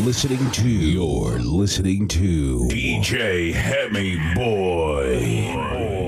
listening to. You're listening to DJ Hemi Boy.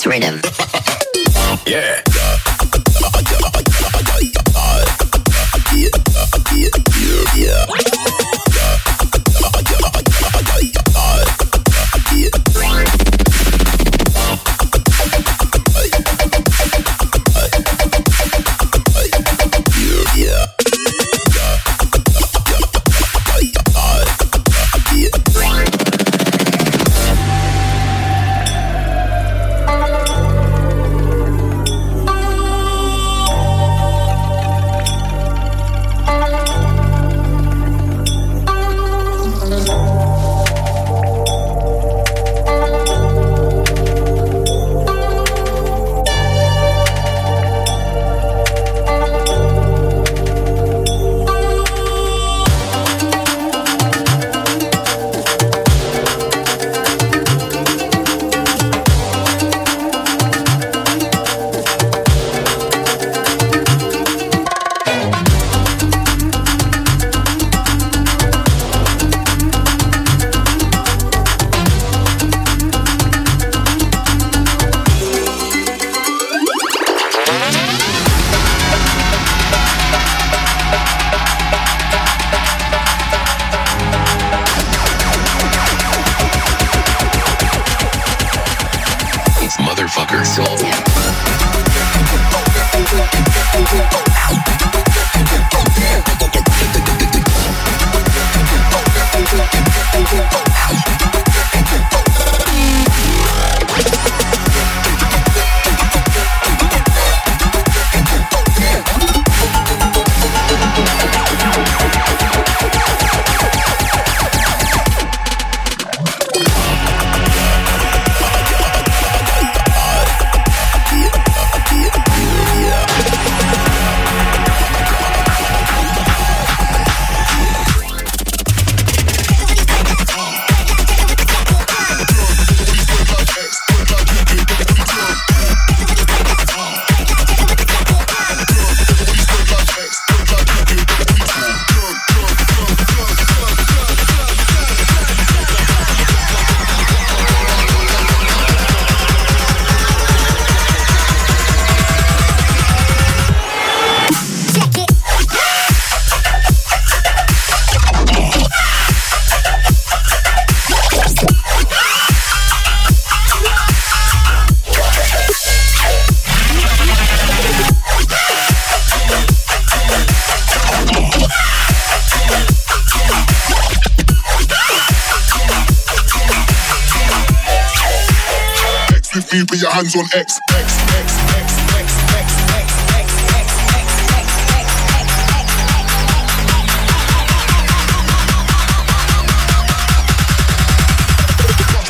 this rhythm. yeah. yeah. Me, put your hands on X. X, X,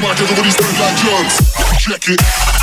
Mark, everybody spread like germs. Check it.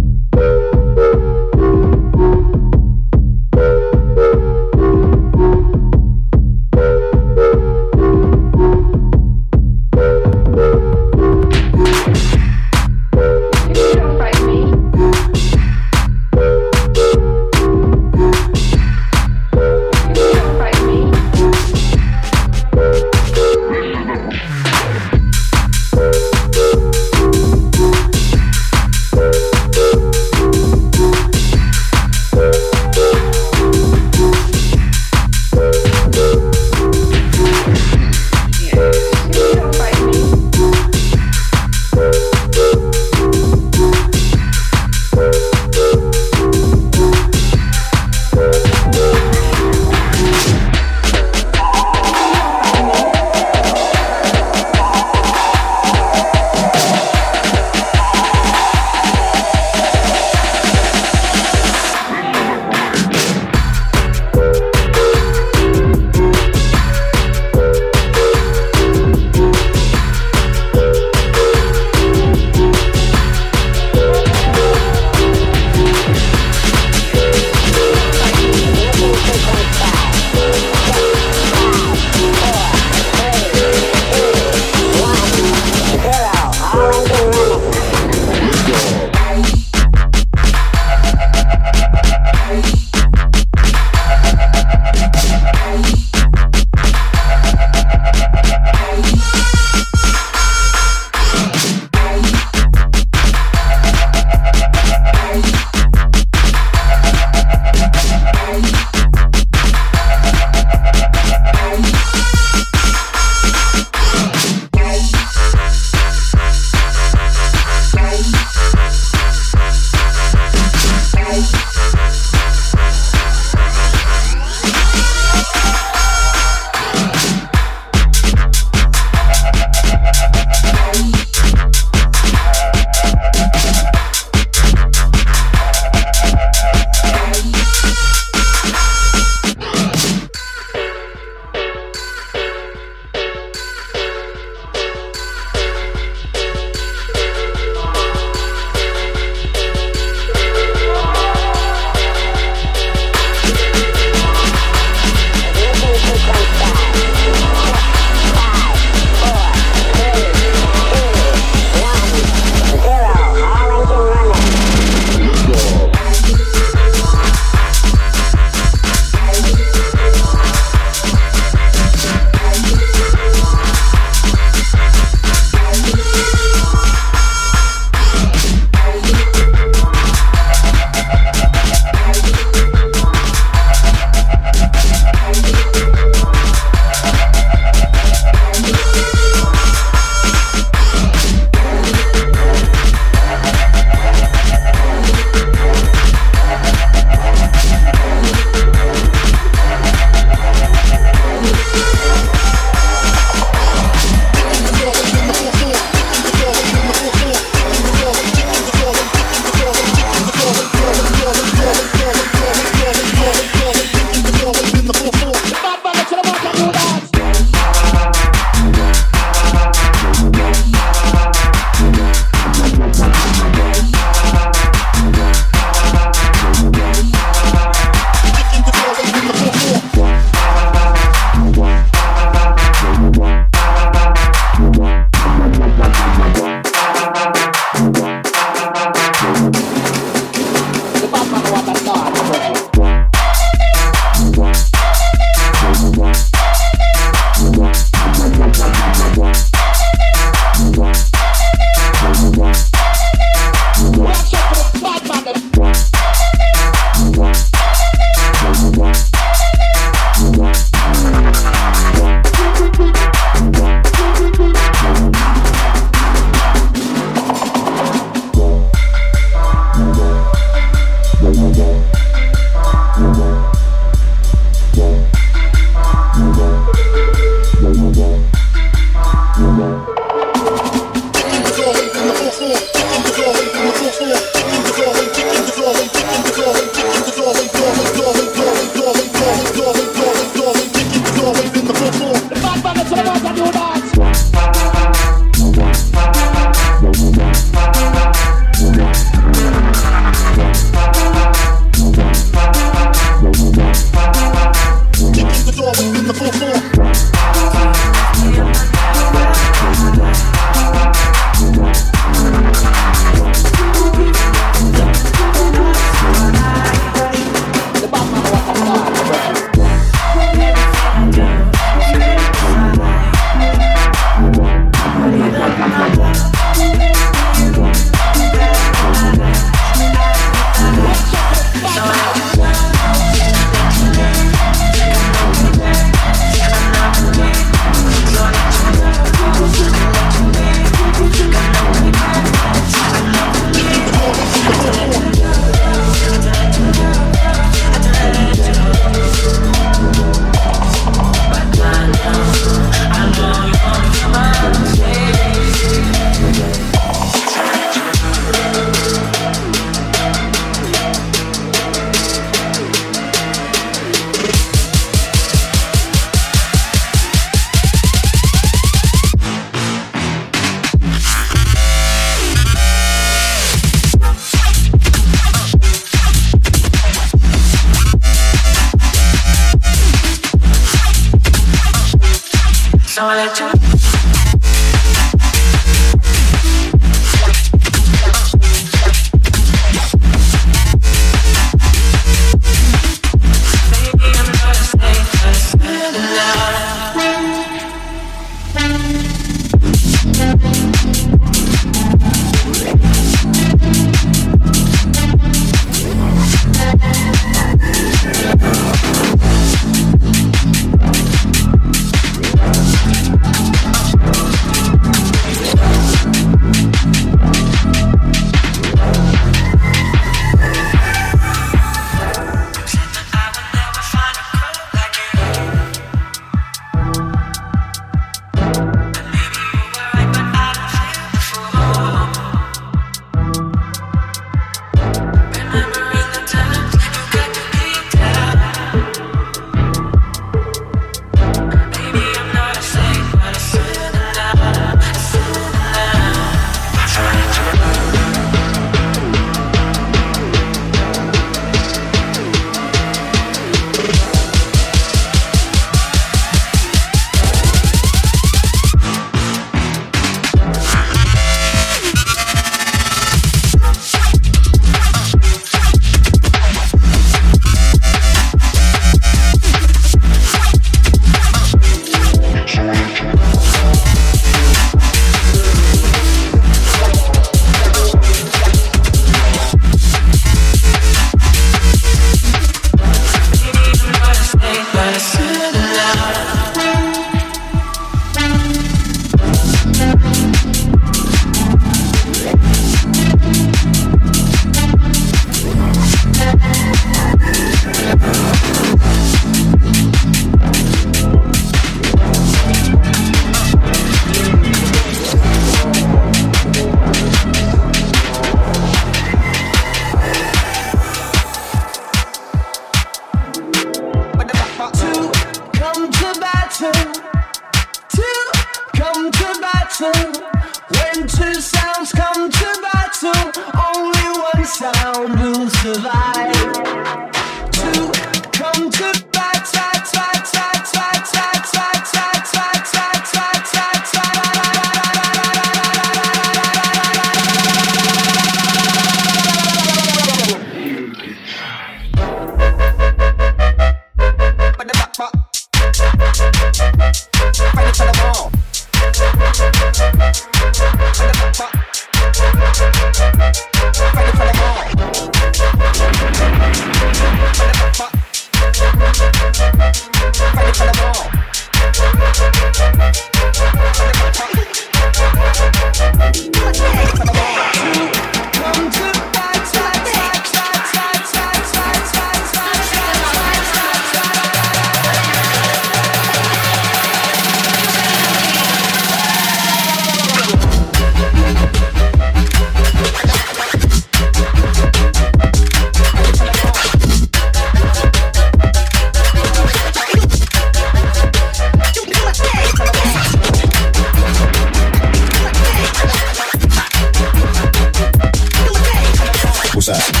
Fight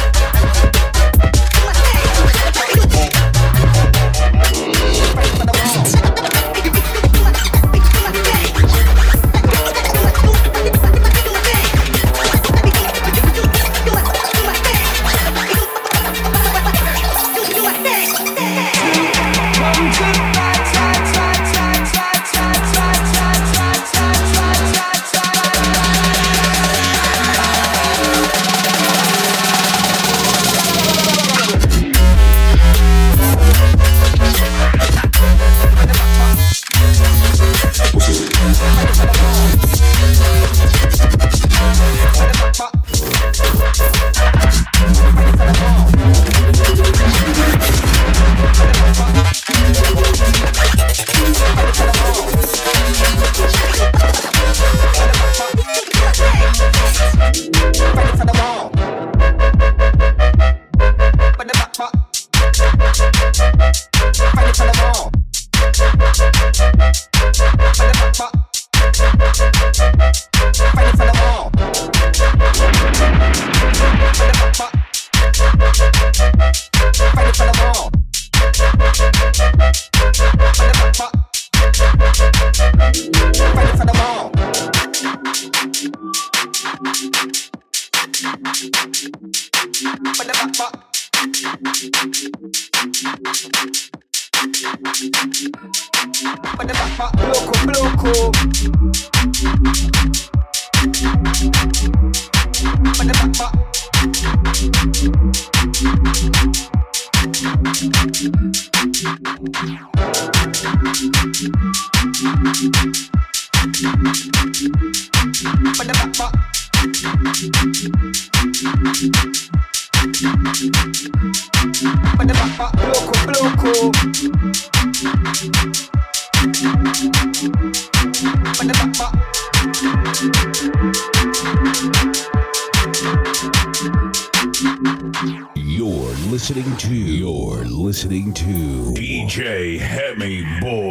on the back, back, local, local. listening to DJ Hemi Boy.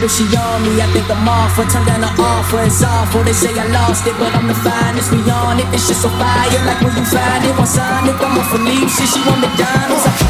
Bitch, she on me, I think I'm off for Turn down the offer, it's awful. They say I lost it, but I'm the finest. We on it, this shit so fire. Like when you find it, one sign it, I'm a Philippe. Shit, she want it, no, I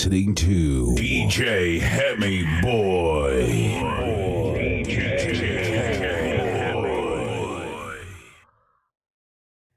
listening to